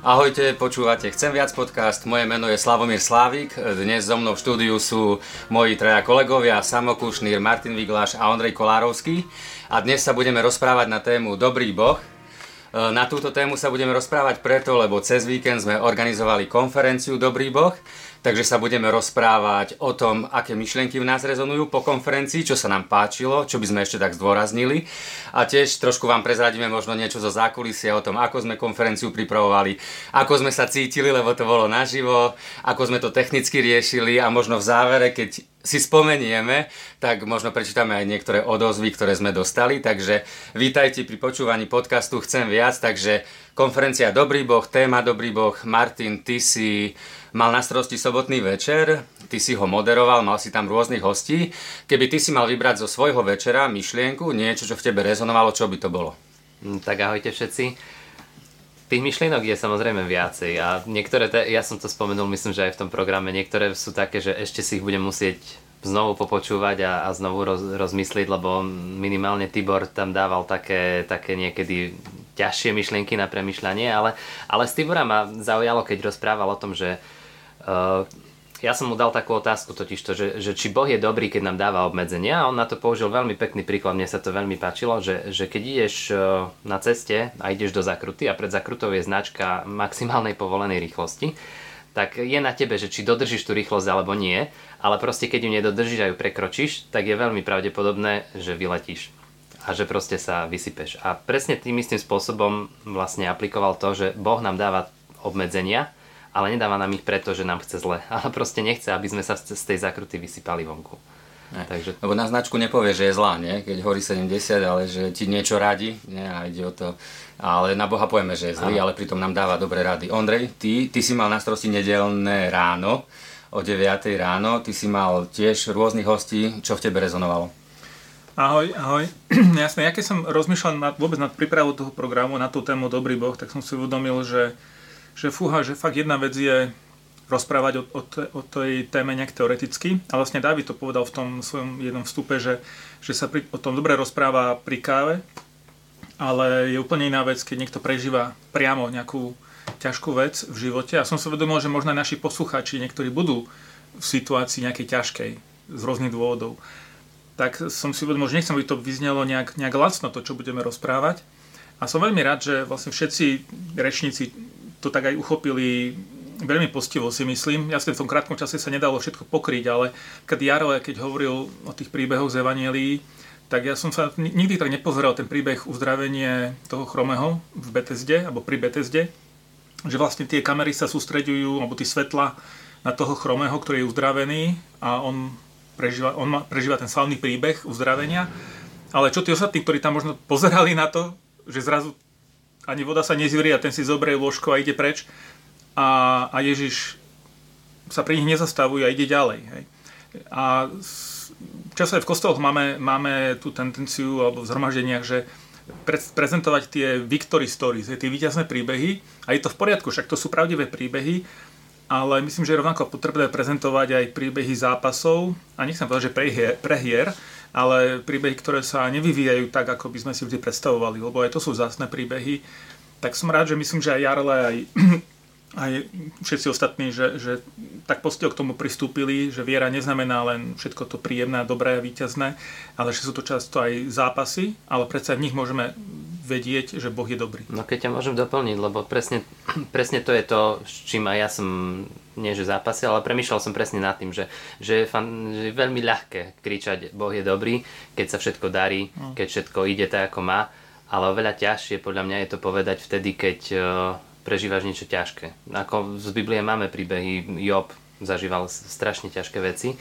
Ahojte, počúvate Chcem viac podcast, moje meno je Slavomír Slávik, dnes so mnou v štúdiu sú moji traja kolegovia Samo Kušnýr, Martin Vigláš a Ondrej Kolárovský. A dnes sa budeme rozprávať na tému Dobrý boh. Na túto tému sa budeme rozprávať preto, lebo cez víkend sme organizovali konferenciu Dobrý boh Takže sa budeme rozprávať o tom, aké myšlienky v nás rezonujú po konferencii, čo sa nám páčilo, čo by sme ešte tak zdôraznili. A tiež trošku vám prezradíme možno niečo zo zákulisia o tom, ako sme konferenciu pripravovali, ako sme sa cítili, lebo to bolo naživo, ako sme to technicky riešili a možno v závere, keď si spomenieme, tak možno prečítame aj niektoré odozvy, ktoré sme dostali. Takže vítajte pri počúvaní podcastu Chcem viac. Takže konferencia Dobrý boh, téma Dobrý boh. Martin, ty si mal na starosti sobotný večer, ty si ho moderoval, mal si tam rôznych hostí. Keby ty si mal vybrať zo svojho večera myšlienku, niečo, čo v tebe rezonovalo, čo by to bolo? Mm, tak ahojte všetci. Tých myšlienok je samozrejme viacej a niektoré, te, ja som to spomenul, myslím, že aj v tom programe, niektoré sú také, že ešte si ich budem musieť znovu popočúvať a, a znovu roz, rozmysliť, lebo minimálne Tibor tam dával také, také niekedy ťažšie myšlienky na premyšľanie, ale, ale z Tibora ma zaujalo, keď rozprával o tom, že ja som mu dal takú otázku totiž to, že, že či Boh je dobrý, keď nám dáva obmedzenia a on na to použil veľmi pekný príklad, mne sa to veľmi páčilo, že, že keď ideš na ceste a ideš do zakruty a pred zakrutou je značka maximálnej povolenej rýchlosti, tak je na tebe, že či dodržíš tú rýchlosť alebo nie, ale proste keď ju nedodržíš a ju prekročíš, tak je veľmi pravdepodobné, že vyletíš a že proste sa vysypeš. A presne tým istým spôsobom vlastne aplikoval to, že Boh nám dáva obmedzenia, ale nedáva nám ich preto, že nám chce zle, ale proste nechce, aby sme sa z tej zakruty vysypali vonku. Ne. Takže... Lebo na značku nepovie, že je zlá, nie? keď horí 70, ale že ti niečo radí nie? a ide o to. Ale na Boha povieme, že je zlý, Aha. ale pritom nám dáva dobré rady. Ondrej, ty, ty si mal na starosti nedelné ráno, o 9 ráno, ty si mal tiež rôznych hostí, čo v tebe rezonovalo? Ahoj, ahoj. Jasné, ja keď som rozmýšľal nad, vôbec nad prípravou toho programu na tú tému Dobrý Boh, tak som si uvedomil, že že fúha, že fakt jedna vec je rozprávať o, o, o tej téme nejak teoreticky. A vlastne David to povedal v tom svojom jednom vstupe, že, že sa pri, o tom dobre rozpráva pri káve, ale je úplne iná vec, keď niekto prežíva priamo nejakú ťažkú vec v živote. A som sa vedomil, že možno aj naši poslucháči niektorí budú v situácii nejakej ťažkej z rôznych dôvodov. Tak som si uvedomil, že nechcem, aby to vyznelo nejak, nejak lacno, to, čo budeme rozprávať. A som veľmi rád, že vlastne všetci rečníci to tak aj uchopili veľmi postivo si myslím. Jasne v tom krátkom čase sa nedalo všetko pokryť, ale keď Jarle, keď hovoril o tých príbehoch z Evanielii, tak ja som sa nikdy tak nepozeral ten príbeh uzdravenie toho chromého v Betesde, alebo pri Betesde, že vlastne tie kamery sa sústreďujú, alebo tie svetla na toho chromého, ktorý je uzdravený a on prežíva, on má, prežíva ten slavný príbeh uzdravenia. Ale čo tí ostatní, ktorí tam možno pozerali na to, že zrazu ani voda sa nezvrie a ten si zobrie lôžko a ide preč. A, a Ježiš sa pri nich nezastavuje a ide ďalej. Hej. A často aj v kostoloch máme, máme tú tendenciu, alebo v zhromaždeniach, že pre, prezentovať tie victory stories, tie víťazné príbehy. A je to v poriadku, však to sú pravdivé príbehy, ale myslím, že je rovnako potrebné prezentovať aj príbehy zápasov, a nechcem povedať, že prehier, prehier ale príbehy, ktoré sa nevyvíjajú tak, ako by sme si vždy predstavovali, lebo aj to sú zásne príbehy. Tak som rád, že myslím, že aj Jarle, aj, aj všetci ostatní, že, že tak postiel k tomu pristúpili, že viera neznamená len všetko to príjemné, dobré a víťazné, ale že sú to často aj zápasy, ale predsa v nich môžeme vedieť, že Boh je dobrý. No keď ťa môžem doplniť, lebo presne, presne to je to, s čím aj ja som nie že zápasil, ale premýšľal som presne nad tým, že, že, je, fan, že je veľmi ľahké kričať Boh je dobrý, keď sa všetko darí, no. keď všetko ide tak, ako má, ale oveľa ťažšie podľa mňa je to povedať vtedy, keď uh, prežívaš niečo ťažké. Ako z Biblie máme príbehy, Job zažíval strašne ťažké veci,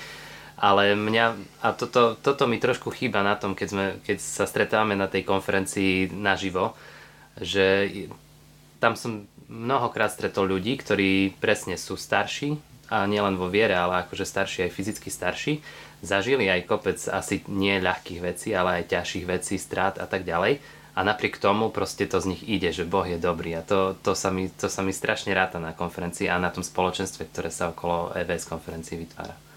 ale mňa, a toto, toto mi trošku chýba na tom, keď, sme, keď sa stretávame na tej konferencii naživo, že tam som mnohokrát stretol ľudí, ktorí presne sú starší, a nielen vo viere, ale akože starší, aj fyzicky starší, zažili aj kopec asi nie ľahkých vecí, ale aj ťažších vecí, strát a tak ďalej. A napriek tomu proste to z nich ide, že Boh je dobrý. A to, to, sa, mi, to sa mi strašne ráta na konferencii a na tom spoločenstve, ktoré sa okolo EVS konferencii vytvára.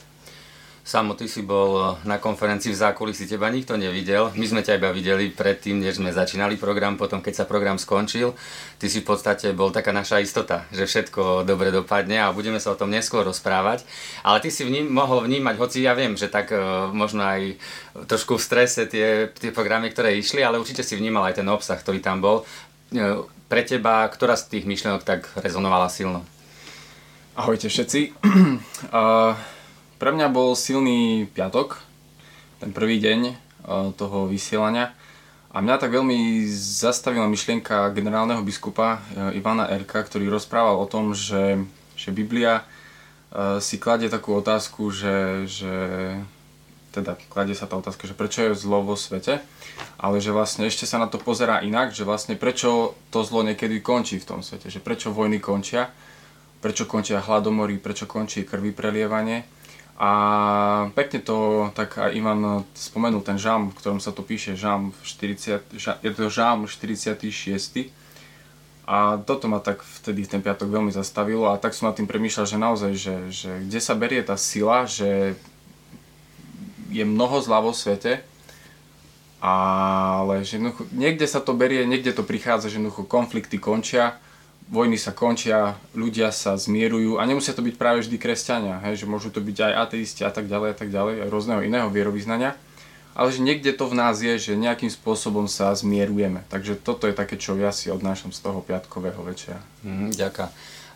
Samo, ty si bol na konferencii v zákulisí, teba nikto nevidel. My sme ťa iba videli predtým, než sme začínali program, potom keď sa program skončil. Ty si v podstate bol taká naša istota, že všetko dobre dopadne a budeme sa o tom neskôr rozprávať. Ale ty si vním, mohol vnímať, hoci ja viem, že tak uh, možno aj trošku v strese tie, tie programy, ktoré išli, ale určite si vnímal aj ten obsah, ktorý tam bol. Uh, pre teba, ktorá z tých myšlienok tak rezonovala silno? Ahojte všetci. uh... Pre mňa bol silný piatok, ten prvý deň e, toho vysielania. A mňa tak veľmi zastavila myšlienka generálneho biskupa e, Ivana Erka, ktorý rozprával o tom, že, že Biblia e, si kladie takú otázku, že, že teda kladie sa tá otázka, že prečo je zlo vo svete, ale že vlastne ešte sa na to pozerá inak, že vlastne prečo to zlo niekedy končí v tom svete, že prečo vojny končia, prečo končia hladomory, prečo končí krvi prelievanie a pekne to tak aj Ivan spomenul ten žám, v ktorom sa to píše, žám 40, je to žám 46. A toto ma tak vtedy ten piatok veľmi zastavilo a tak som nad tým premýšľal, že naozaj, že, že kde sa berie tá sila, že je mnoho zla vo svete, ale že niekde sa to berie, niekde to prichádza, že konflikty končia, vojny sa končia, ľudia sa zmierujú a nemusia to byť práve vždy kresťania, hej, že môžu to byť aj ateisti a tak ďalej a tak ďalej, aj rôzneho iného vierovýznania, ale že niekde to v nás je, že nejakým spôsobom sa zmierujeme. Takže toto je také, čo ja si odnášam z toho piatkového večera. Mm, ďakujem.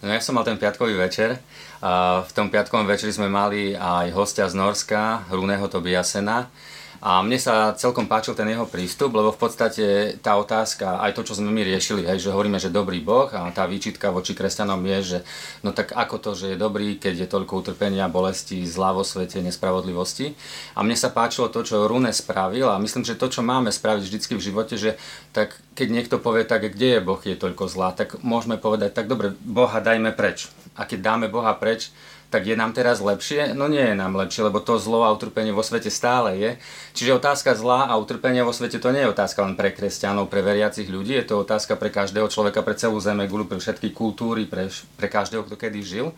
No ja som mal ten piatkový večer a v tom piatkovom večeri sme mali aj hostia z Norska, Runého Tobiasena, a mne sa celkom páčil ten jeho prístup, lebo v podstate tá otázka, aj to, čo sme my riešili, hej, že hovoríme, že dobrý Boh a tá výčitka voči kresťanom je, že no tak ako to, že je dobrý, keď je toľko utrpenia, bolesti, zla vo svete, nespravodlivosti. A mne sa páčilo to, čo Rune spravil a myslím, že to, čo máme spraviť vždycky v živote, že tak keď niekto povie tak, kde je Boh, je toľko zla, tak môžeme povedať, tak dobre, Boha dajme preč. A keď dáme Boha preč, tak je nám teraz lepšie? No nie je nám lepšie, lebo to zlo a utrpenie vo svete stále je. Čiže otázka zla a utrpenia vo svete to nie je otázka len pre kresťanov, pre veriacich ľudí, je to otázka pre každého človeka, pre celú zeme, pre všetky kultúry, pre, pre každého, kto kedy žil.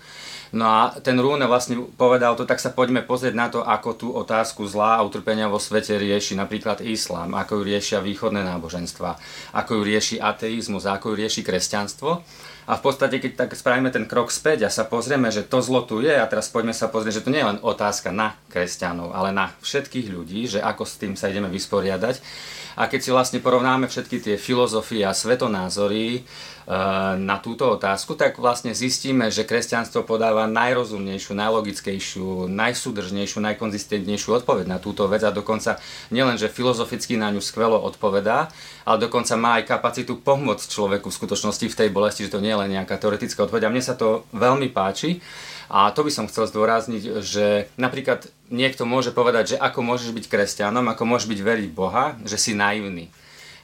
No a ten Rúne vlastne povedal to, tak sa poďme pozrieť na to, ako tú otázku zla a utrpenia vo svete rieši napríklad islám, ako ju riešia východné náboženstva, ako ju rieši ateizmus, ako ju rieši kresťanstvo. A v podstate, keď tak spravíme ten krok späť a sa pozrieme, že to zlo tu je a teraz poďme sa pozrieť, že to nie je len otázka na kresťanov, ale na všetkých ľudí, že ako s tým sa ideme vysporiadať. A keď si vlastne porovnáme všetky tie filozofie a svetonázory, Eh, na túto otázku, tak vlastne zistíme, že kresťanstvo podáva najrozumnejšiu, najlogickejšiu, najsúdržnejšiu, najkonzistentnejšiu odpoveď na túto vec a dokonca nielen, že filozoficky na ňu skvelo odpovedá, ale dokonca má aj kapacitu pomôcť človeku v skutočnosti v tej bolesti, že to nie je len nejaká teoretická odpoveď. A mne sa to veľmi páči. A to by som chcel zdôrazniť, že napríklad niekto môže povedať, že ako môžeš byť kresťanom, ako môžeš byť veriť Boha, že si naivný.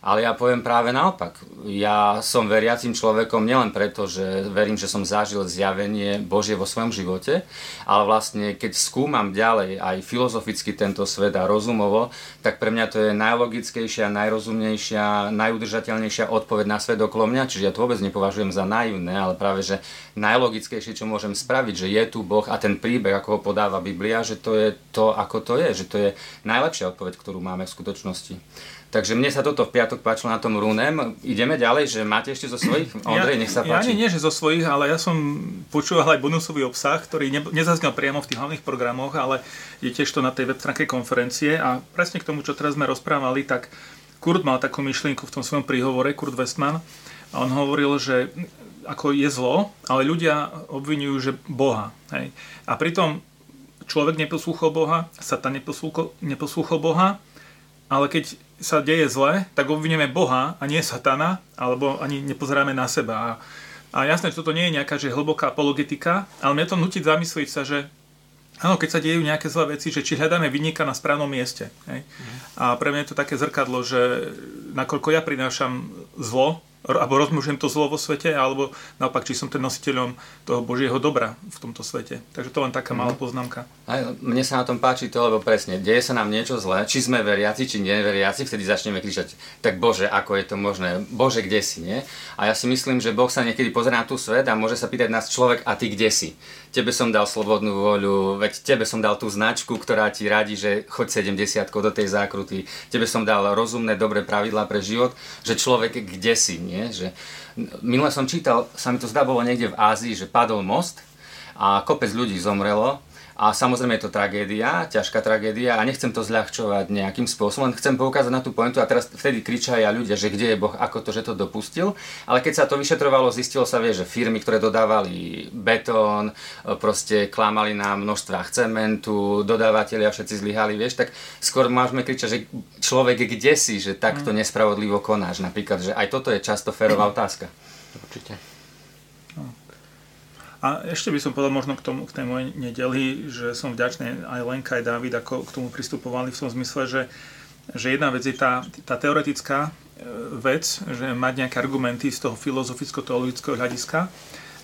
Ale ja poviem práve naopak. Ja som veriacim človekom nielen preto, že verím, že som zažil zjavenie Božie vo svojom živote, ale vlastne keď skúmam ďalej aj filozoficky tento svet a rozumovo, tak pre mňa to je najlogickejšia, najrozumnejšia, najudržateľnejšia odpoveď na svet okolo mňa. Čiže ja to vôbec nepovažujem za naivné, ale práve, že najlogickejšie, čo môžem spraviť, že je tu Boh a ten príbeh, ako ho podáva Biblia, že to je to, ako to je, že to je najlepšia odpoveď, ktorú máme v skutočnosti. Takže mne sa toto v piatok páčilo na tom Runem. Ideme ďalej, že máte ešte zo svojich? Ondrej, ja, nech sa páči. Ja nie, nie, že zo svojich, ale ja som počúval aj bonusový obsah, ktorý ne, nezaznel priamo v tých hlavných programoch, ale je tiež to na tej web stránke konferencie a presne k tomu, čo teraz sme rozprávali, tak Kurt mal takú myšlienku v tom svojom príhovore, Kurt Westman, a on hovoril, že ako je zlo, ale ľudia obvinujú, že Boha. Hej. A pritom človek neposlúchol Boha, Satan neposlúchol, neposlúchol Boha, ale keď sa deje zle, tak obvinieme Boha a nie Satana, alebo ani nepozeráme na seba. A, a jasné, že toto nie je nejaká že hlboká apologetika, ale mňa to nutí zamyslieť sa, že áno, keď sa dejú nejaké zlé veci, že či hľadáme vynika na správnom mieste. Hej? Mm. A pre mňa je to také zrkadlo, že nakoľko ja prinášam zlo alebo rozmnožujem to zlo vo svete, alebo naopak, či som ten nositeľom toho Božieho dobra v tomto svete. Takže to len taká mm. malá poznámka. Aj, mne sa na tom páči to, lebo presne, deje sa nám niečo zlé, či sme veriaci, či neveriaci, vtedy začneme kričať, tak Bože, ako je to možné, Bože, kde si, nie? A ja si myslím, že Boh sa niekedy pozerá na tú svet a môže sa pýtať nás človek, a ty kde si? Tebe som dal slobodnú voľu, veď tebe som dal tú značku, ktorá ti radí, že choď 70 do tej zákruty, tebe som dal rozumné, dobré pravidlá pre život, že človek kde si, nie? Že, minule som čítal, sa mi to zdá, bolo niekde v Ázii, že padol most a kopec ľudí zomrelo a samozrejme je to tragédia, ťažká tragédia a nechcem to zľahčovať nejakým spôsobom, len chcem poukázať na tú pointu a teraz vtedy kričajú ľudia, že kde je Boh, ako to, že to dopustil. Ale keď sa to vyšetrovalo, zistilo sa, vie, že firmy, ktoré dodávali betón, proste klamali na množstvách cementu, dodávateľia všetci zlyhali, vieš, tak skôr môžeme kričať, že človek kde si, že takto mm. nespravodlivo konáš. Napríklad, že aj toto je často férová otázka. Určite. A ešte by som povedal možno k, tomu, k tej mojej nedeli, že som vďačný aj Lenka, aj David, ako k tomu pristupovali v tom zmysle, že, že jedna vec je tá, tá teoretická e, vec, že mať nejaké argumenty z toho filozoficko-teologického hľadiska,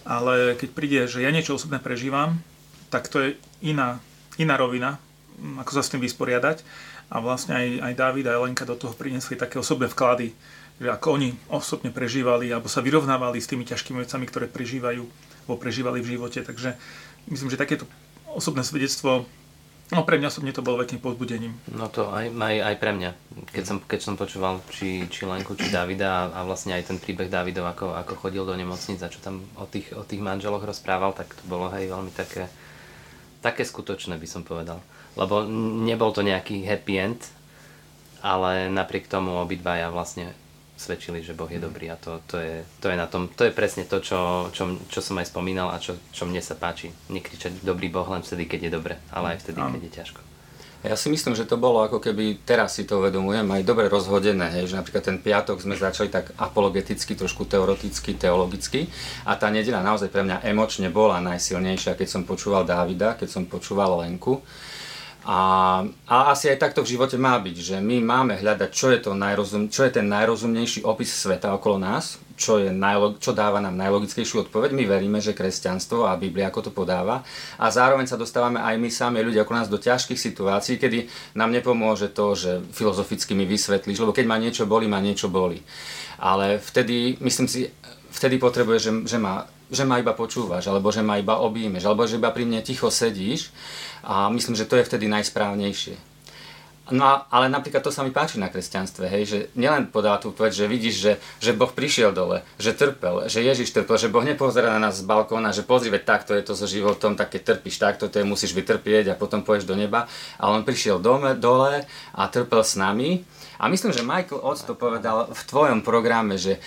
ale keď príde, že ja niečo osobné prežívam, tak to je iná, iná rovina, ako sa s tým vysporiadať. A vlastne aj, aj David, aj Lenka do toho priniesli také osobné vklady, že ako oni osobne prežívali alebo sa vyrovnávali s tými ťažkými vecami, ktoré prežívajú alebo prežívali v živote. Takže myslím, že takéto osobné svedectvo No pre mňa osobne to bolo veľkým povzbudením. No to aj, aj, aj pre mňa. Keď som, keď som počúval či, či Lenku, či Davida a, a vlastne aj ten príbeh Davidov, ako, ako chodil do nemocnice a čo tam o tých, o tých manželoch rozprával, tak to bolo hej veľmi také, také skutočné by som povedal. Lebo nebol to nejaký happy end, ale napriek tomu obidvaja vlastne svedčili, že Boh je dobrý a to, to, je, to je na tom, to je presne to, čo, čo, čo som aj spomínal a čo, čo mne sa páči. Nekričať dobrý Boh len vtedy, keď je dobre, ale aj vtedy, keď je ťažko. Ja si myslím, že to bolo ako keby, teraz si to uvedomujem, aj dobre rozhodené, hej, že napríklad ten piatok sme začali tak apologeticky, trošku teoreticky, teologicky a tá nedela naozaj pre mňa emočne bola najsilnejšia, keď som počúval Dávida, keď som počúval Lenku a, a asi aj takto v živote má byť, že my máme hľadať, čo je, to najrozum, čo je ten najrozumnejší opis sveta okolo nás, čo, je najlog, čo dáva nám najlogickejšiu odpoveď. My veríme, že kresťanstvo a Biblia ako to podáva. A zároveň sa dostávame aj my sami ľudia okolo nás do ťažkých situácií, kedy nám nepomôže to, že filozoficky mi vysvetlíš, lebo keď ma niečo boli, ma niečo boli. Ale vtedy, myslím si, vtedy potrebuje, že, že ma že ma iba počúvaš, alebo že ma iba objímeš, alebo že iba pri mne ticho sedíš a myslím, že to je vtedy najsprávnejšie. No ale napríklad to sa mi páči na kresťanstve, hej, že nielen podá tú povedť, že vidíš, že, že Boh prišiel dole, že trpel, že Ježiš trpel, že Boh nepozerá na nás z balkóna, že pozri, veď takto je to so životom, tak keď trpíš takto, to je musíš vytrpieť a potom pôjdeš do neba. Ale on prišiel dome, dole a trpel s nami. A myslím, že Michael Ott to povedal v tvojom programe, že,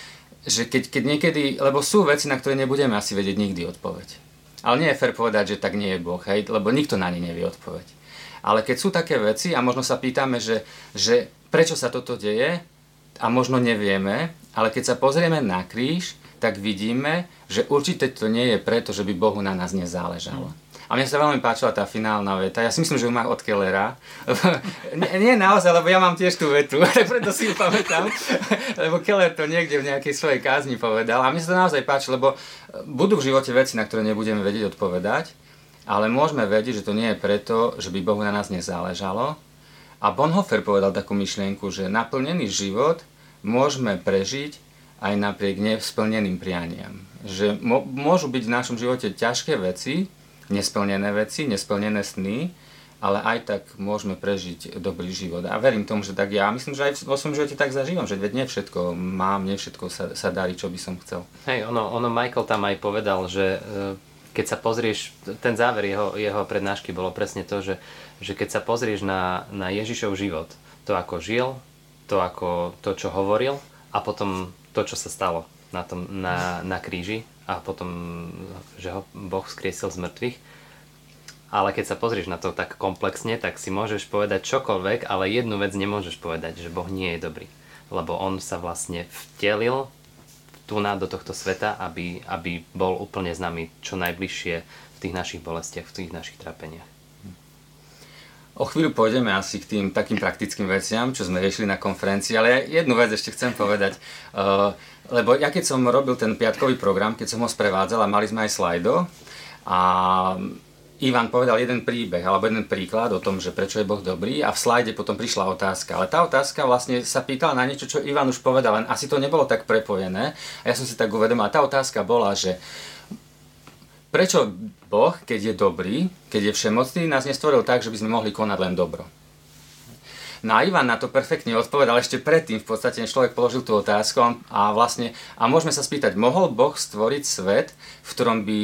že keď, keď niekedy, lebo sú veci, na ktoré nebudeme asi vedieť nikdy odpoveď. Ale nie je fér povedať, že tak nie je Boh, hej, lebo nikto na ne nevie odpoveď. Ale keď sú také veci a možno sa pýtame, že, že prečo sa toto deje a možno nevieme, ale keď sa pozrieme na kríž, tak vidíme, že určite to nie je preto, že by Bohu na nás nezáležalo. Hmm. A mne sa veľmi páčila tá finálna veta. Ja si myslím, že ju má od Kellera. nie, nie naozaj, lebo ja mám tiež tú vetu, preto si ju pamätám. lebo Keller to niekde v nejakej svojej kázni povedal. A mne sa to naozaj páči, lebo budú v živote veci, na ktoré nebudeme vedieť odpovedať, ale môžeme vedieť, že to nie je preto, že by Bohu na nás nezáležalo. A Bonhoeffer povedal takú myšlienku, že naplnený život môžeme prežiť aj napriek nesplneným prianiam. Že môžu byť v našom živote ťažké veci, nesplnené veci, nesplnené sny, ale aj tak môžeme prežiť dobrý život. A verím tomu, že tak ja myslím, že aj vo svojom živote tak zažívam, že nie všetko mám, nie všetko sa, sa darí, čo by som chcel. Hej, ono, ono Michael tam aj povedal, že e, keď sa pozrieš, ten záver jeho, jeho prednášky bolo presne to, že, že keď sa pozrieš na, na Ježišov život, to ako žil, to ako to, čo hovoril a potom to, čo sa stalo na, tom, na, na kríži, a potom, že ho Boh skriesil z mŕtvych. Ale keď sa pozrieš na to tak komplexne, tak si môžeš povedať čokoľvek, ale jednu vec nemôžeš povedať, že Boh nie je dobrý. Lebo On sa vlastne vtelil tu na do tohto sveta, aby, aby bol úplne s nami čo najbližšie v tých našich bolestiach, v tých našich trápeniach. O chvíľu pôjdeme asi k tým takým praktickým veciam, čo sme riešili na konferencii, ale jednu vec ešte chcem povedať. Uh, lebo ja keď som robil ten piatkový program, keď som ho sprevádzal a mali sme aj slajdo a Ivan povedal jeden príbeh alebo jeden príklad o tom, že prečo je Boh dobrý a v slajde potom prišla otázka. Ale tá otázka vlastne sa pýtala na niečo, čo Ivan už povedal, len asi to nebolo tak prepojené. A ja som si tak uvedomil, a tá otázka bola, že prečo Boh, keď je dobrý, keď je všemocný, nás nestvoril tak, že by sme mohli konať len dobro. No a Ivan na to perfektne odpovedal ešte predtým, v podstate človek položil tú otázku a vlastne, a môžeme sa spýtať, mohol Boh stvoriť svet, v ktorom by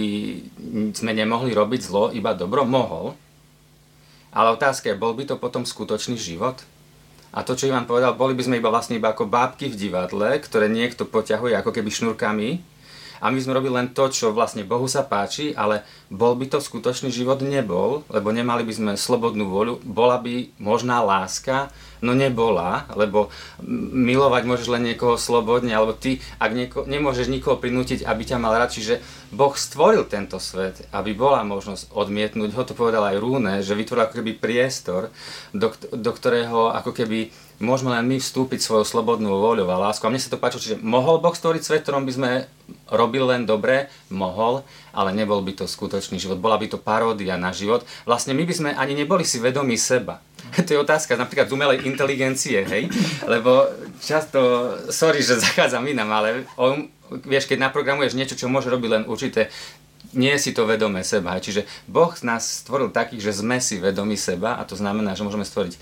sme nemohli robiť zlo, iba dobro? Mohol. Ale otázka je, bol by to potom skutočný život? A to, čo Ivan povedal, boli by sme iba vlastne iba ako bábky v divadle, ktoré niekto poťahuje ako keby šnurkami a my sme robili len to, čo vlastne Bohu sa páči, ale bol by to skutočný život? Nebol, lebo nemali by sme slobodnú voľu. Bola by možná láska? No nebola, lebo milovať môžeš len niekoho slobodne, alebo ty, ak nieko, nemôžeš nikoho prinútiť, aby ťa mal rád, čiže Boh stvoril tento svet, aby bola možnosť odmietnúť, ho to povedal aj Rúne, že vytvoril ako keby priestor, do, do ktorého ako keby môžeme len my vstúpiť svojou slobodnou voľou a láskou. A mne sa to páčilo, čiže mohol Boh stvoriť svet, ktorom by sme robili len dobre? Mohol, ale nebol by to skutočný život. Bola by to paródia na život. Vlastne my by sme ani neboli si vedomí seba. To je otázka napríklad z umelej inteligencie, hej? Lebo často, sorry, že zachádzam inám, ale on, vieš, keď naprogramuješ niečo, čo môže robiť len určité nie si to vedomé seba. Čiže Boh nás stvoril takých, že sme si vedomi seba a to znamená, že môžeme stvoriť,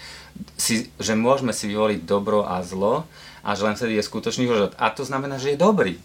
si, že môžeme si vyvoliť dobro a zlo a že len vtedy je skutočný život. A to znamená, že je dobrý.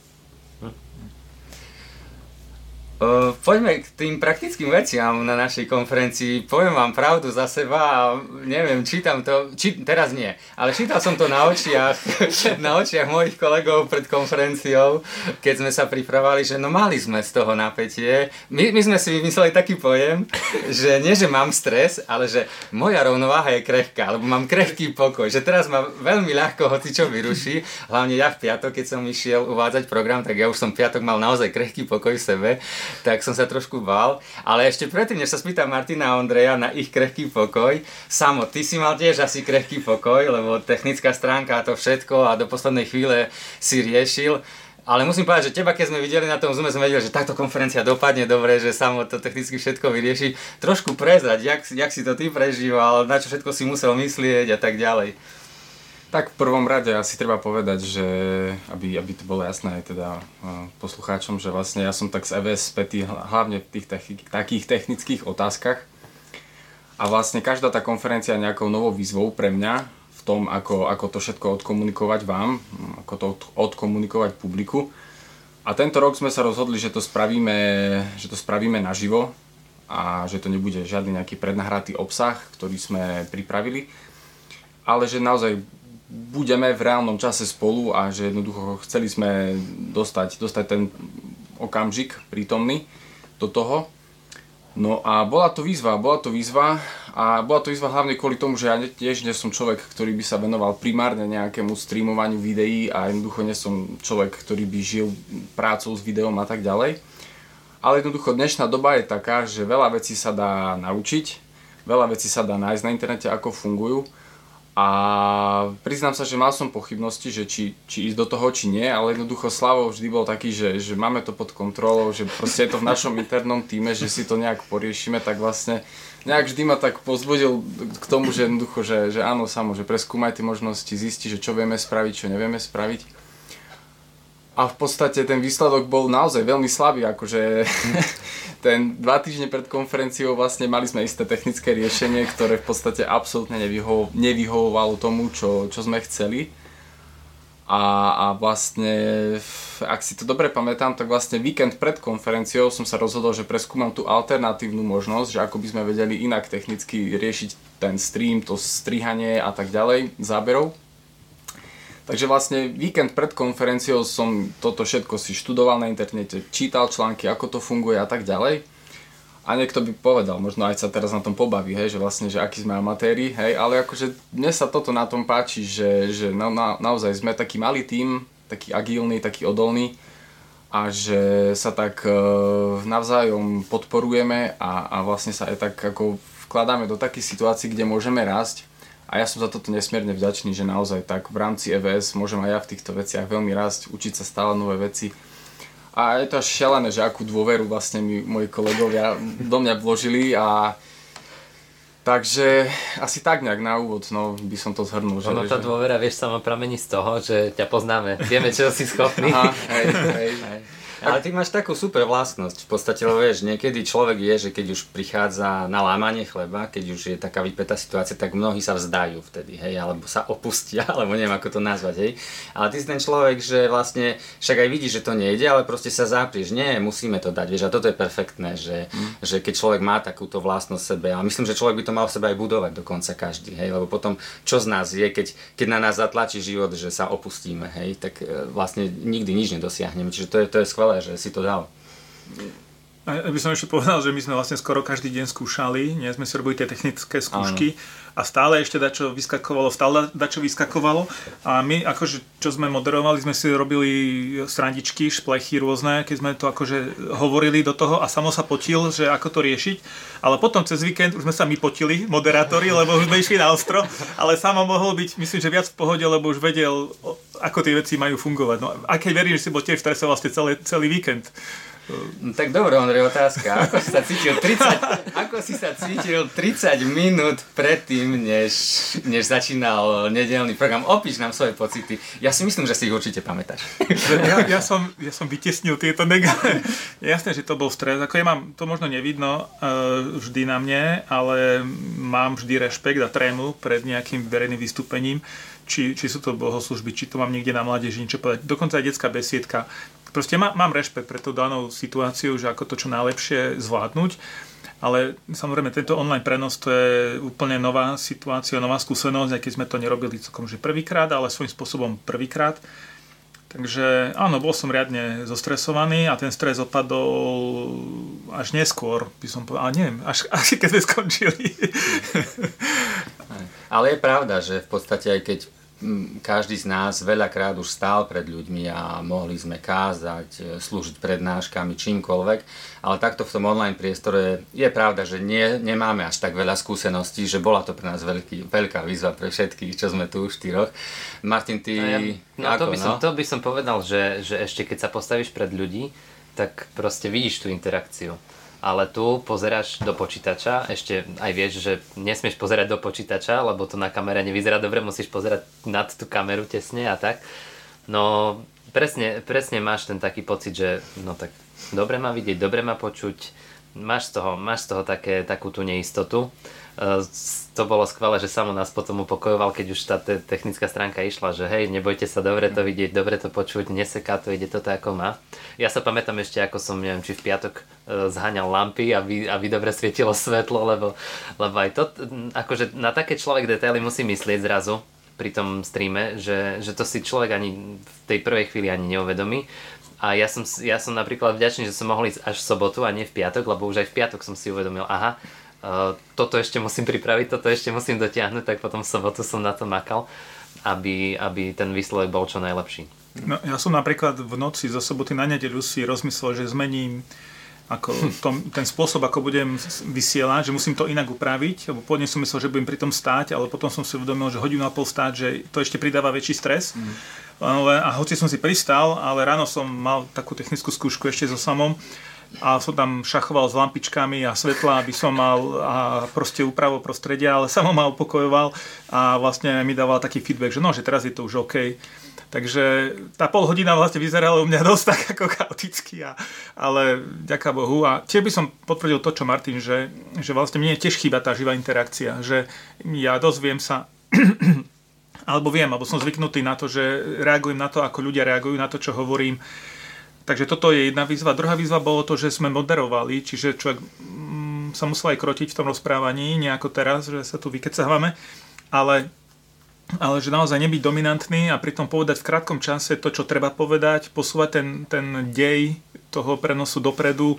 Uh, poďme k tým praktickým veciam na našej konferencii. Poviem vám pravdu za seba a neviem, čítam to, či, teraz nie, ale čítal som to na očiach, na očiach mojich kolegov pred konferenciou, keď sme sa pripravali, že no mali sme z toho napätie. My, my sme si vymysleli taký pojem, že nie, že mám stres, ale že moja rovnováha je krehká, lebo mám krehký pokoj, že teraz ma veľmi ľahko hoci čo vyruší, hlavne ja v piatok, keď som išiel uvádzať program, tak ja už som piatok mal naozaj krehký pokoj v sebe tak som sa trošku bál. Ale ešte predtým, než sa spýtam Martina a Ondreja na ich krehký pokoj, Samo, ty si mal tiež asi krehký pokoj, lebo technická stránka a to všetko a do poslednej chvíle si riešil. Ale musím povedať, že teba, keď sme videli na tom Zoome, sme vedeli, že táto konferencia dopadne dobre, že samo to technicky všetko vyrieši. Trošku prezrať, jak, jak si to ty prežíval, na čo všetko si musel myslieť a tak ďalej. Tak v prvom rade asi treba povedať, že aby, aby to bolo jasné aj teda poslucháčom, že vlastne ja som tak z EVS spätý hlavne v tých takých technických otázkach. A vlastne každá tá konferencia je nejakou novou výzvou pre mňa v tom, ako, ako to všetko odkomunikovať vám, ako to odkomunikovať publiku. A tento rok sme sa rozhodli, že to spravíme, že to spravíme naživo a že to nebude žiadny nejaký prednahratý obsah, ktorý sme pripravili, ale že naozaj budeme v reálnom čase spolu a že jednoducho chceli sme dostať, dostať ten okamžik prítomný do toho. No a bola to výzva, bola to výzva a bola to výzva hlavne kvôli tomu, že ja tiež nie som človek, ktorý by sa venoval primárne nejakému streamovaniu videí a jednoducho nie som človek, ktorý by žil prácou s videom a tak ďalej. Ale jednoducho dnešná doba je taká, že veľa vecí sa dá naučiť, veľa vecí sa dá nájsť na internete, ako fungujú a priznám sa, že mal som pochybnosti, že či, či ísť do toho, či nie, ale jednoducho Slavo vždy bol taký, že, že máme to pod kontrolou, že proste je to v našom internom týme, že si to nejak poriešime, tak vlastne nejak vždy ma tak pozbudil k tomu, že jednoducho, že, že áno, samo, že preskúmaj tie možnosti, zisti, že čo vieme spraviť, čo nevieme spraviť. A v podstate ten výsledok bol naozaj veľmi slabý, akože ten dva týždne pred konferenciou vlastne mali sme isté technické riešenie, ktoré v podstate absolútne nevyho- nevyhovovalo tomu, čo, čo sme chceli. A, a vlastne, ak si to dobre pamätám, tak vlastne víkend pred konferenciou som sa rozhodol, že preskúmam tú alternatívnu možnosť, že ako by sme vedeli inak technicky riešiť ten stream, to strihanie a tak ďalej, záberov. Takže vlastne víkend pred konferenciou som toto všetko si študoval na internete, čítal články, ako to funguje a tak ďalej. A niekto by povedal, možno aj sa teraz na tom pobaví, hej, že vlastne, že akí sme amatéri, hej, ale akože mne sa toto na tom páči, že, že na, na, naozaj sme taký malý tím, taký agilný, taký odolný a že sa tak e, navzájom podporujeme a, a vlastne sa aj tak ako vkladáme do takých situácií, kde môžeme rásť. A ja som za toto nesmierne vďačný, že naozaj tak v rámci EVS môžem aj ja v týchto veciach veľmi rásť, učiť sa stále nové veci. A je to až šialené, že akú dôveru vlastne mi moji kolegovia do mňa vložili a Takže asi tak nejak na úvod, no by som to zhrnul. Že, ono tá dôvera, vieš, sama pramení z toho, že ťa poznáme. Vieme, čo si schopný. Aha, hej, hej. hej. Ale ty máš takú super vlastnosť. V podstate, lebo vieš, niekedy človek je, že keď už prichádza na lámanie chleba, keď už je taká vypätá situácia, tak mnohí sa vzdajú vtedy, hej, alebo sa opustia, alebo neviem ako to nazvať, hej. Ale ty si ten človek, že vlastne však aj vidíš, že to nejde, ale proste sa zaprieš. Nie, musíme to dať, vieš, a toto je perfektné, že, mm. že keď človek má takúto vlastnosť sebe, a myslím, že človek by to mal sebe aj budovať dokonca každý, hej, lebo potom čo z nás je, keď, keď na nás zatlačí život, že sa opustíme, hej, tak e, vlastne nikdy nič nedosiahneme. Čiže to je, to je skvelé skvelé, že si to dal. Ja by som ešte povedal, že my sme vlastne skoro každý deň skúšali, nie sme si robili tie technické skúšky Áno. a stále ešte dačo vyskakovalo, stále dačo vyskakovalo a my akože čo sme moderovali, sme si robili srandičky, šplechy rôzne, keď sme to akože hovorili do toho a samo sa potil, že ako to riešiť, ale potom cez víkend už sme sa my potili, moderátori, lebo už sme išli na ostro, ale samo mohol byť, myslím, že viac v pohode, lebo už vedel, ako tie veci majú fungovať. No a keď verím, že si bol tiež stresoval ste celý, celý víkend. No, tak dobre, Ondrej, otázka. Ako si sa cítil 30, ako si sa cítil 30 minút predtým, než, než začínal nedelný program? Opíš nám svoje pocity. Ja si myslím, že si ich určite pamätáš. Ja, ja, som, ja som vytesnil tieto negatívne. Jasné, že to bol stres. Ako ja mám, to možno nevidno uh, vždy na mne, ale mám vždy rešpekt a trému pred nejakým verejným vystúpením či, či sú to bohoslužby, či to mám niekde na mládeži niečo povedať. Dokonca aj detská besiedka proste má, mám rešpekt pre tú danou situáciu, že ako to čo najlepšie zvládnuť. Ale samozrejme, tento online prenos to je úplne nová situácia, nová skúsenosť, aj keď sme to nerobili celkom že prvýkrát, ale svojím spôsobom prvýkrát. Takže áno, bol som riadne zostresovaný a ten stres opadol až neskôr, by som povedal, ale neviem, až, až keď sme skončili. Ale je pravda, že v podstate aj keď každý z nás veľakrát už stál pred ľuďmi a mohli sme kázať, e, slúžiť prednáškami, čímkoľvek, ale takto v tom online priestore je pravda, že nie, nemáme až tak veľa skúseností, že bola to pre nás veľký, veľká výzva pre všetkých, čo sme tu už štyroch. Martin, ty... No, ja, no, ako, to, by som, no? to by som povedal, že, že ešte keď sa postavíš pred ľudí, tak proste vidíš tú interakciu ale tu pozeráš do počítača, ešte aj vieš, že nesmieš pozerať do počítača, lebo to na kamere nevyzerá dobre, musíš pozerať nad tú kameru tesne a tak. No presne, presne máš ten taký pocit, že no tak dobre ma vidieť, dobre ma počuť, máš z toho, máš z toho také, takú tú neistotu. E, to bolo skvelé, že samo nás potom upokojoval, keď už tá te- technická stránka išla, že hej, nebojte sa, dobre to vidieť, dobre to počuť, neseká to, ide to tak, ako má. Ja sa pamätám ešte, ako som, neviem, či v piatok e, zháňal lampy, aby, aby dobre svietilo svetlo, lebo, lebo aj to, akože na také človek detaily musí myslieť zrazu pri tom streame, že, že to si človek ani v tej prvej chvíli ani neuvedomí. A ja som, ja som napríklad vďačný, že som mohol ísť až v sobotu a nie v piatok, lebo už aj v piatok som si uvedomil, aha, toto ešte musím pripraviť, toto ešte musím dotiahnuť, tak potom v sobotu som na to makal, aby, aby ten výsledok bol čo najlepší. No, ja som napríklad v noci zo soboty na nedeľu si rozmyslel, že zmením ako tom, ten spôsob, ako budem vysielať, že musím to inak upraviť, lebo pôvodne som myslel, že budem pri tom stáť, ale potom som si uvedomil, že hodinu a pol stáť, že to ešte pridáva väčší stres. Mm. Ale, a hoci som si pristal, ale ráno som mal takú technickú skúšku ešte so samom, a som tam šachoval s lampičkami a svetla, aby som mal a proste úpravo prostredia, ale samo ma upokojoval a vlastne mi dával taký feedback, že no, že teraz je to už OK. Takže tá pol hodina vlastne vyzerala u mňa dosť tak ako chaoticky, a, ale ďaká Bohu. A tiež by som potvrdil to, čo Martin, že, že vlastne mne tiež chýba tá živá interakcia, že ja dozviem sa alebo viem, alebo som zvyknutý na to, že reagujem na to, ako ľudia reagujú na to, čo hovorím. Takže toto je jedna výzva. Druhá výzva bolo to, že sme moderovali, čiže človek mm, sa musel aj krotiť v tom rozprávaní, nejako teraz, že sa tu vykecávame, ale ale že naozaj nebyť dominantný a pritom povedať v krátkom čase to, čo treba povedať, posúvať ten, ten dej toho prenosu dopredu,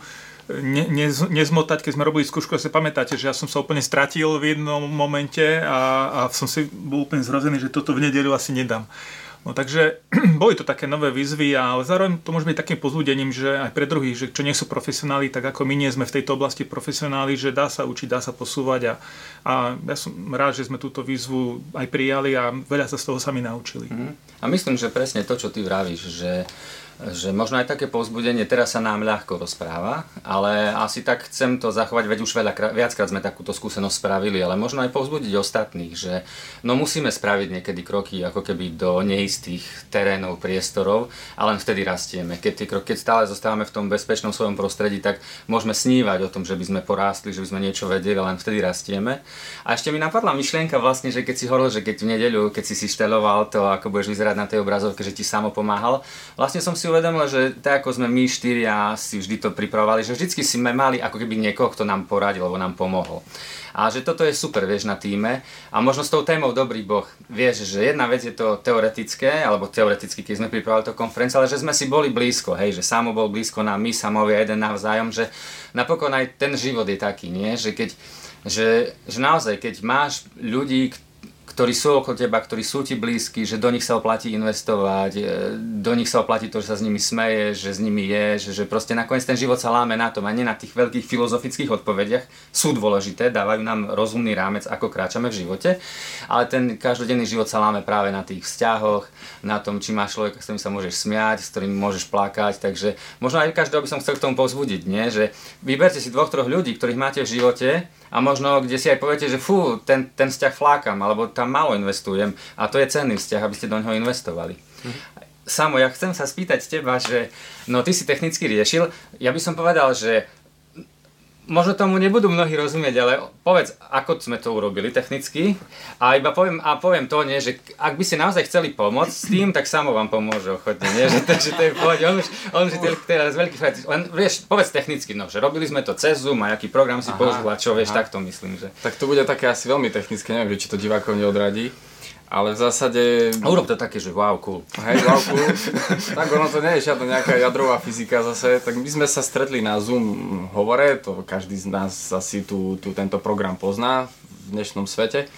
ne, ne, nezmotať, keď sme robili skúšku, si pamätáte, že ja som sa úplne stratil v jednom momente a, a som si bol úplne zrozený, že toto v nedeľu asi nedám. No takže boli to také nové výzvy, ale zároveň to môže byť takým pozbudením, že aj pre druhých, že čo nie sú profesionáli, tak ako my nie sme v tejto oblasti profesionáli, že dá sa učiť, dá sa posúvať a, a ja som rád, že sme túto výzvu aj prijali a veľa sa z toho sami naučili. Mm. A myslím, že presne to, čo ty vravíš, že že možno aj také povzbudenie, teraz sa nám ľahko rozpráva, ale asi tak chcem to zachovať, veď už veľa, viackrát sme takúto skúsenosť spravili, ale možno aj povzbudiť ostatných, že no musíme spraviť niekedy kroky ako keby do neistých terénov, priestorov a len vtedy rastieme. Keď, tie kroky, keď stále zostávame v tom bezpečnom svojom prostredí, tak môžeme snívať o tom, že by sme porástli, že by sme niečo vedeli, len vtedy rastieme. A ešte mi napadla myšlienka vlastne, že keď si hovoril, že keď v nedeľu, keď si si šteloval to, ako budeš vyzerať na tej obrazovke, že ti samo pomáhal, vlastne som si uvedomil, že tak ako sme my štyria si vždy to pripravovali, že vždycky si sme mali ako keby niekoho, kto nám poradil, alebo nám pomohol. A že toto je super, vieš, na týme. A možno s tou témou Dobrý Boh, vieš, že jedna vec je to teoretické, alebo teoreticky, keď sme pripravovali to konferenciu, ale že sme si boli blízko, hej, že Samo bol blízko nám, my samovia jeden navzájom, že napokon aj ten život je taký, nie? Že keď že, že naozaj, keď máš ľudí, ktorí sú okolo teba, ktorí sú ti blízki, že do nich sa oplatí investovať, e, do nich sa oplatí to, že sa s nimi smeje, že s nimi je, že, proste nakoniec ten život sa láme na tom a nie na tých veľkých filozofických odpovediach. Sú dôležité, dávajú nám rozumný rámec, ako kráčame v živote, ale ten každodenný život sa láme práve na tých vzťahoch, na tom, či máš človeka, s ktorým sa môžeš smiať, s ktorým môžeš plakať, takže možno aj každého by som chcel k tomu povzbudiť, nie? že vyberte si dvoch, troch ľudí, ktorých máte v živote a možno kde si aj poviete, že fú, ten, ten vzťah flákam, alebo tam málo investujem a to je cenný vzťah, aby ste do neho investovali. Mhm. Samo, ja chcem sa spýtať teba, že no ty si technicky riešil, ja by som povedal, že možno tomu nebudú mnohí rozumieť, ale povedz, ako sme to urobili technicky a iba poviem, a poviem to, nie, že ak by ste naozaj chceli pomôcť s tým, tak samo vám pomôže ochotne, nie, že, to, že to je pohode, on už, on už je teraz veľký fajt, len vieš, povedz technicky, no, že robili sme to cez Zoom a aký program si použil a čo, vieš, tak to myslím, že. Tak to bude také asi veľmi technické, neviem, či to divákov neodradí. Ale v zásade... A urob to také, že wow, cool. Hej, wow, cool. tak ono to nie je žiadna nejaká jadrová fyzika zase. Tak my sme sa stretli na Zoom hovore, to každý z nás asi tu, tu tento program pozná v dnešnom svete.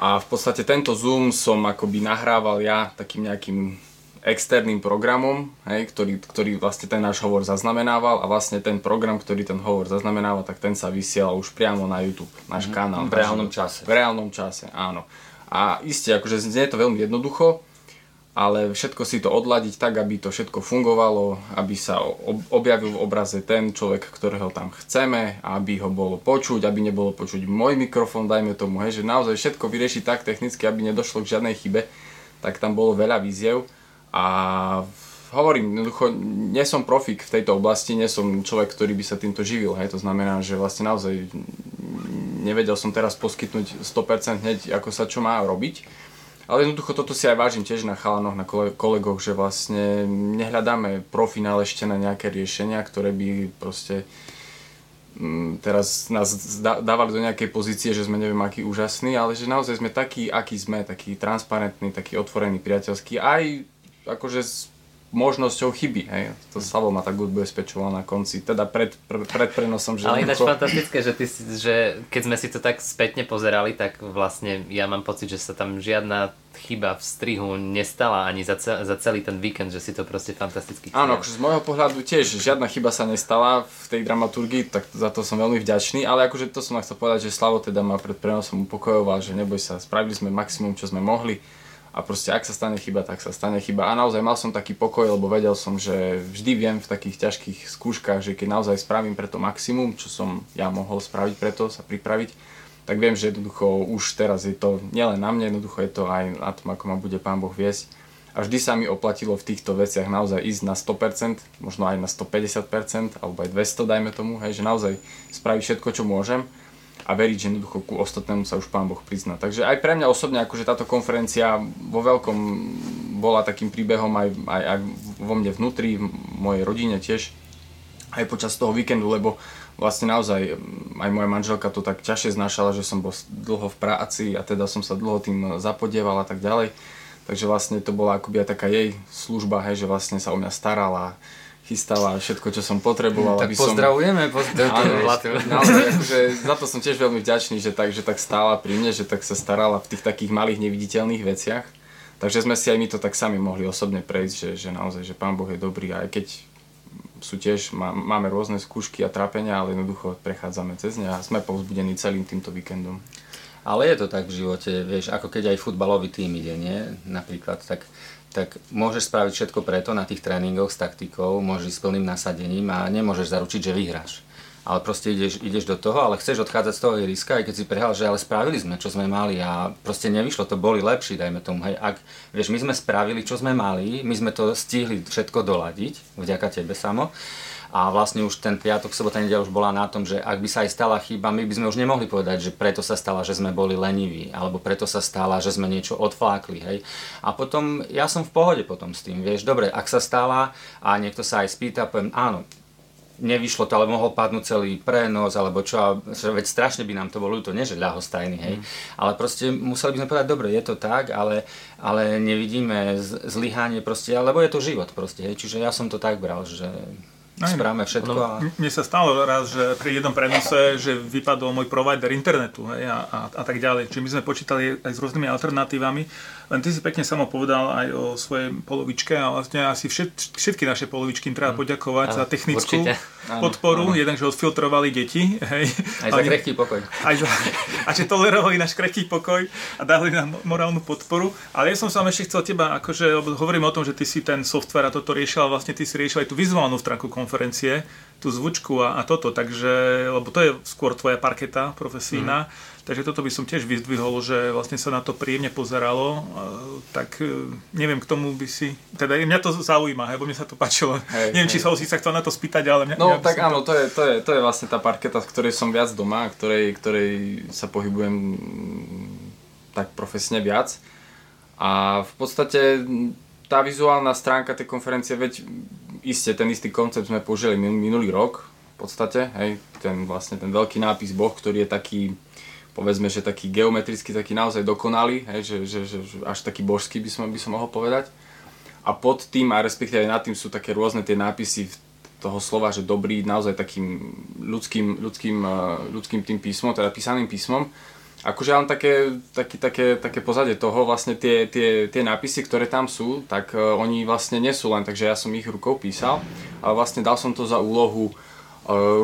A v podstate tento Zoom som akoby nahrával ja takým nejakým externým programom, hej, ktorý, ktorý vlastne ten náš hovor zaznamenával a vlastne ten program, ktorý ten hovor zaznamenával, tak ten sa vysielal už priamo na YouTube, náš mm, kanál. V reálnom čase. V reálnom čase, áno. A iste, akože znie to veľmi jednoducho, ale všetko si to odladiť tak, aby to všetko fungovalo, aby sa objavil v obraze ten človek, ktorého tam chceme, aby ho bolo počuť, aby nebolo počuť môj mikrofón, dajme tomu, hej, že naozaj všetko vyriešiť tak technicky, aby nedošlo k žiadnej chybe, tak tam bolo veľa víziev. A hovorím, jednoducho, nie som profik v tejto oblasti, nie som človek, ktorý by sa týmto živil, hej, to znamená, že vlastne naozaj nevedel som teraz poskytnúť 100% hneď, ako sa čo má robiť. Ale jednoducho toto si aj vážim tiež na chalanoch, na kolegoch, že vlastne nehľadáme ešte na nejaké riešenia, ktoré by proste mm, teraz nás dávali do nejakej pozície, že sme neviem aký úžasní, ale že naozaj sme takí, akí sme, takí transparentní, takí otvorení, priateľskí, aj akože možnosťou chyby. Hej. To Slavo ma tak ubezpečoval na konci, teda pred, pred, pred prenosom. Že Ale ináč ako... fantastické, že, ty, že keď sme si to tak spätne pozerali, tak vlastne ja mám pocit, že sa tam žiadna chyba v strihu nestala ani za, cel, za celý ten víkend, že si to proste fantasticky Áno, akože z môjho pohľadu tiež žiadna chyba sa nestala v tej dramaturgii, tak za to som veľmi vďačný, ale akože to som chcel povedať, že Slavo teda ma pred prenosom upokojoval, že neboj sa, spravili sme maximum, čo sme mohli a proste ak sa stane chyba, tak sa stane chyba. A naozaj mal som taký pokoj, lebo vedel som, že vždy viem v takých ťažkých skúškach, že keď naozaj spravím preto maximum, čo som ja mohol spraviť preto, sa pripraviť, tak viem, že jednoducho už teraz je to nielen na mne, jednoducho je to aj na tom, ako ma bude Pán Boh viesť. A vždy sa mi oplatilo v týchto veciach naozaj ísť na 100%, možno aj na 150%, alebo aj 200 dajme tomu, hej, že naozaj spraviť všetko, čo môžem a veriť, že jednoducho ku ostatnému sa už Pán Boh prizná. Takže aj pre mňa osobne akože táto konferencia vo veľkom bola takým príbehom aj, aj, aj vo mne vnútri, v mojej rodine tiež, aj počas toho víkendu, lebo vlastne naozaj aj moja manželka to tak ťažšie znašala, že som bol dlho v práci a teda som sa dlho tým zapodieval a tak ďalej. Takže vlastne to bola akoby aj taká jej služba, hej, že vlastne sa o mňa starala, chystala všetko, čo som potreboval. Tak aby pozdravujeme, som... pozdravujeme. Naozaj, akože, za to som tiež veľmi vďačný, že tak, že tak stála pri mne, že tak sa starala v tých takých malých neviditeľných veciach. Takže sme si aj my to tak sami mohli osobne prejsť, že, že naozaj, že Pán Boh je dobrý aj keď sú tiež, má, máme rôzne skúšky a trápenia, ale jednoducho prechádzame cez ne a sme povzbudení celým týmto víkendom. Ale je to tak v živote, vieš, ako keď aj futbalový tým ide, nie? Napríklad, tak, tak môžeš spraviť všetko preto na tých tréningoch s taktikou, môžeš s plným nasadením a nemôžeš zaručiť, že vyhráš. Ale proste ideš, ideš do toho, ale chceš odchádzať z toho ihriska, aj keď si prehral, že ale spravili sme, čo sme mali a proste nevyšlo, to boli lepší, dajme tomu, hej, ak, vieš, my sme spravili, čo sme mali, my sme to stihli všetko doladiť, vďaka tebe samo, a vlastne už ten piatok, sobota, nedeľa už bola na tom, že ak by sa aj stala chyba, my by sme už nemohli povedať, že preto sa stala, že sme boli leniví, alebo preto sa stala, že sme niečo odflákli, hej. A potom, ja som v pohode potom s tým, vieš, dobre, ak sa stala a niekto sa aj spýta, poviem, áno, nevyšlo to, ale mohol padnúť celý prenos, alebo čo, a, veď strašne by nám to bolo ľúto, nie že ľahostajný, hej, mm. ale proste museli by sme povedať, dobre, je to tak, ale, ale nevidíme zlyhanie proste, lebo je to život proste, hej, čiže ja som to tak bral, že Správame všetko. A... Mne sa stalo raz, že pri jednom prenose, že vypadol môj provider internetu hej, a, a, a tak ďalej. Čiže my sme počítali aj s rôznymi alternatívami. Len ty si pekne samo povedal aj o svojej polovičke a vlastne asi všet, všetky naše polovičky im treba mm. poďakovať a, za technickú určite. podporu. Áno, áno. Jeden, že odfiltrovali deti. Hej, aj za krehký pokoj. Aj za, a že tolerovali náš krehký pokoj a dali nám morálnu podporu. Ale ja som sa ešte chcel teba, akože hovorím o tom, že ty si ten software a toto riešil, vlastne ty si riešil aj tú vizuálnu stránku konferencie, tú zvučku a, a toto, takže, lebo to je skôr tvoja parketa profesína, mm. takže toto by som tiež vyzdvihol, že vlastne sa na to príjemne pozeralo, tak e, neviem, k tomu by si, teda mňa to zaujíma, lebo mne sa to páčilo. Hej, neviem, hej. či sa si sa chcel na to spýtať, ale mňa, No mňa tak áno, to... To, je, to, je, to je vlastne tá parketa, z ktorej som viac doma, ktorej, ktorej sa pohybujem tak profesne viac. A v podstate tá vizuálna stránka tej konferencie, veď iste ten istý koncept sme použili minulý rok v podstate, hej, ten vlastne ten veľký nápis Boh, ktorý je taký, povedzme, že taký geometrický, taký naozaj dokonalý, hej, že, že, že, že až taký božský by som, by som mohol povedať. A pod tým, a respektíve aj nad tým sú také rôzne tie nápisy toho slova, že dobrý, naozaj takým ľudským, ľudským, ľudským tým písmom, teda písaným písmom akože mám také, také, také, také pozadie toho, vlastne tie, tie, tie nápisy, ktoré tam sú, tak uh, oni vlastne nie sú len, takže ja som ich rukou písal, ale vlastne dal som to za úlohu uh,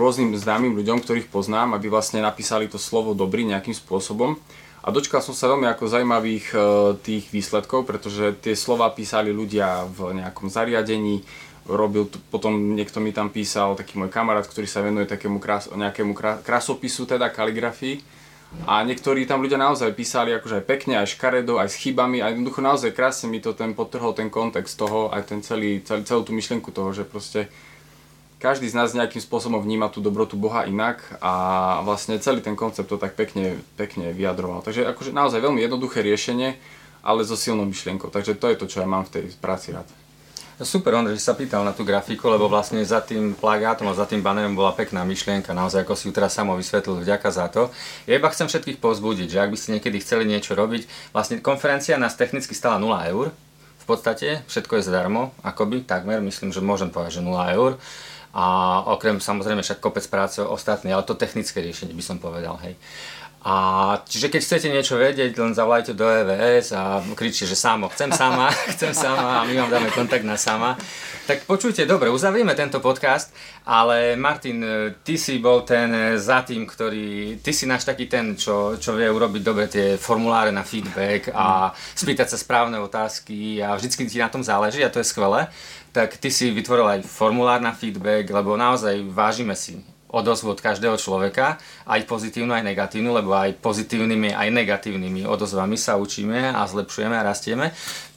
rôznym známym ľuďom, ktorých poznám, aby vlastne napísali to slovo dobrý nejakým spôsobom. A dočkal som sa veľmi ako zaujímavých uh, tých výsledkov, pretože tie slova písali ľudia v nejakom zariadení, robil, potom niekto mi tam písal, taký môj kamarát, ktorý sa venuje takému krás, nejakému krasopisu, teda kaligrafii a niektorí tam ľudia naozaj písali akože aj pekne, aj škaredo, aj s chybami a jednoducho naozaj krásne mi to ten potrhol ten kontext toho, aj ten celý, celý, celú tú myšlienku toho, že proste každý z nás nejakým spôsobom vníma tú dobrotu Boha inak a vlastne celý ten koncept to tak pekne, pekne vyjadroval. Takže akože naozaj veľmi jednoduché riešenie, ale so silnou myšlienkou. Takže to je to, čo ja mám v tej práci rád. Super, Ondrej, že sa pýtal na tú grafiku, lebo vlastne za tým plagátom a za tým banerom bola pekná myšlienka, naozaj ako si ju teraz samo vysvetlil, vďaka za to. Ja iba chcem všetkých pozbudiť, že ak by ste niekedy chceli niečo robiť, vlastne konferencia nás technicky stala 0 eur, v podstate, všetko je zadarmo, akoby, takmer, myslím, že môžem povedať, že 0 eur. A okrem samozrejme však kopec práce ostatný, ale to technické riešenie by som povedal, hej. A čiže keď chcete niečo vedieť, len zavolajte do EVS a kričte, že samo, chcem sama, chcem sama a my vám dáme kontakt na sama. Tak počujte, dobre, uzavrieme tento podcast, ale Martin, ty si bol ten za tým, ktorý, ty si náš taký ten, čo, čo vie urobiť dobre tie formuláre na feedback a spýtať sa správne otázky a vždycky ti na tom záleží a to je skvelé. Tak ty si vytvoril aj formulár na feedback, lebo naozaj vážime si odozvu od každého človeka, aj pozitívnu, aj negatívnu, lebo aj pozitívnymi, aj negatívnymi odozvami sa učíme a zlepšujeme a rastieme.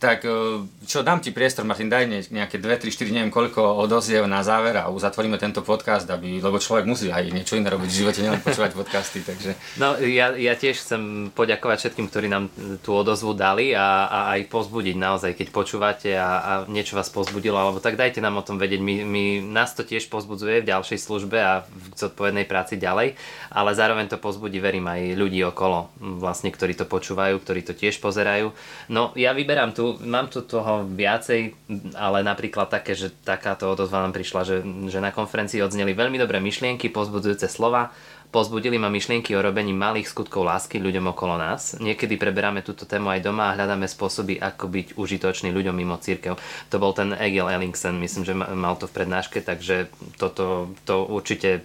Tak e, čo, dám ti priestor, Martin, daj nejaké 2, 3, 4, neviem koľko odoziev na záver a uzatvoríme tento podcast, aby, lebo človek musí aj niečo iné robiť v živote, nielen počúvať podcasty, takže... No, ja, ja tiež chcem poďakovať všetkým, ktorí nám tú odozvu dali a, a aj pozbudiť naozaj, keď počúvate a, a niečo vás pozbudilo, alebo tak dajte nám o tom vedieť. My, my, nás to tiež pozbudzuje v ďalšej službe a v zodpovednej práci ďalej, ale zároveň to pozbudí, verím, aj ľudí okolo, vlastne, ktorí to počúvajú, ktorí to tiež pozerajú. No, ja vyberám tu mám tu toho viacej, ale napríklad také, že takáto odozva nám prišla, že, že na konferencii odzneli veľmi dobré myšlienky, pozbudzujúce slova, Pozbudili ma myšlienky o robení malých skutkov lásky ľuďom okolo nás. Niekedy preberáme túto tému aj doma a hľadáme spôsoby, ako byť užitočný ľuďom mimo církev. To bol ten Egil Ellingson, myslím, že mal to v prednáške, takže toto to určite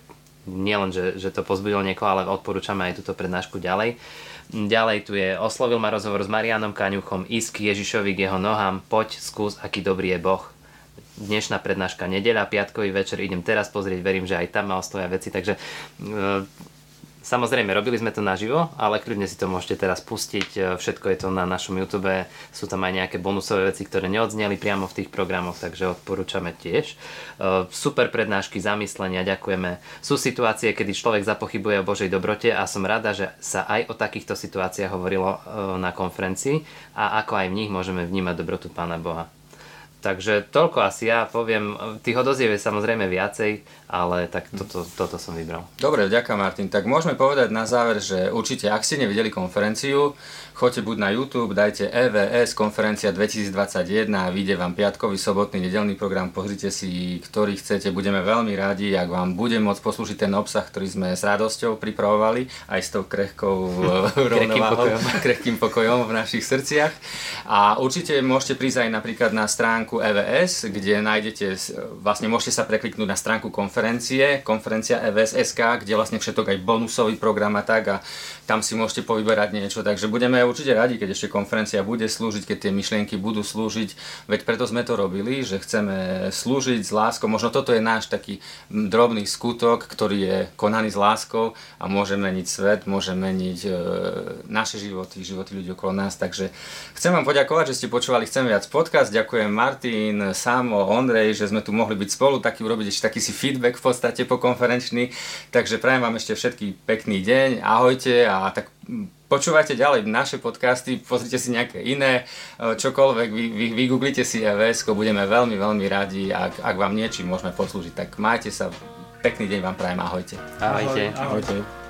nielen, že, že to pozbudilo niekoho, ale odporúčame aj túto prednášku ďalej. Ďalej tu je, oslovil ma rozhovor s Marianom Kaňuchom, ísť k Ježišovi k jeho nohám, poď, skús, aký dobrý je Boh dnešná prednáška nedeľa, piatkový večer, idem teraz pozrieť, verím, že aj tam ma ostoja veci, takže e, Samozrejme, robili sme to naživo, ale kľudne si to môžete teraz pustiť. E, všetko je to na našom YouTube. Sú tam aj nejaké bonusové veci, ktoré neodzneli priamo v tých programoch, takže odporúčame tiež. E, super prednášky, zamyslenia, ďakujeme. Sú situácie, kedy človek zapochybuje o Božej dobrote a som rada, že sa aj o takýchto situáciách hovorilo na konferencii a ako aj v nich môžeme vnímať dobrotu Pána Boha. Takže toľko asi ja poviem. Tých odoziev je samozrejme viacej, ale tak toto, toto som vybral. Dobre, ďakujem Martin. Tak môžeme povedať na záver, že určite, ak ste nevideli konferenciu, choďte buď na YouTube, dajte EVS konferencia 2021 a vyjde vám piatkový, sobotný, nedelný program, pozrite si, ktorý chcete. Budeme veľmi radi, ak vám bude môcť poslúžiť ten obsah, ktorý sme s radosťou pripravovali, aj s tou krehkou rovnováhou, krehkým pokojom v našich srdciach. A určite môžete prísť aj napríklad na stránku stránku EVS, kde nájdete, vlastne môžete sa prekliknúť na stránku konferencie, konferencia EVS.sk, kde vlastne všetok aj bonusový program a tak a tam si môžete povyberať niečo, takže budeme určite radi, keď ešte konferencia bude slúžiť, keď tie myšlienky budú slúžiť, veď preto sme to robili, že chceme slúžiť s láskou, možno toto je náš taký drobný skutok, ktorý je konaný s láskou a môže meniť svet, môže meniť e, naše životy, životy ľudí okolo nás, takže chcem vám poďakovať, že ste počúvali Chcem viac podcast, ďakujem Martin, Samo, Ondrej, že sme tu mohli byť spolu, taký urobiť ešte taký si feedback v podstate po konferenčný. Takže prajem vám ešte všetký pekný deň, ahojte a tak počúvajte ďalej naše podcasty, pozrite si nejaké iné, e, čokoľvek, vy, vy, vygooglite si EVS, budeme veľmi, veľmi radi, ak, ak vám niečím môžeme poslúžiť. Tak majte sa, pekný deň vám prajem, ahojte. Ahojte. Ahoj, ahojte.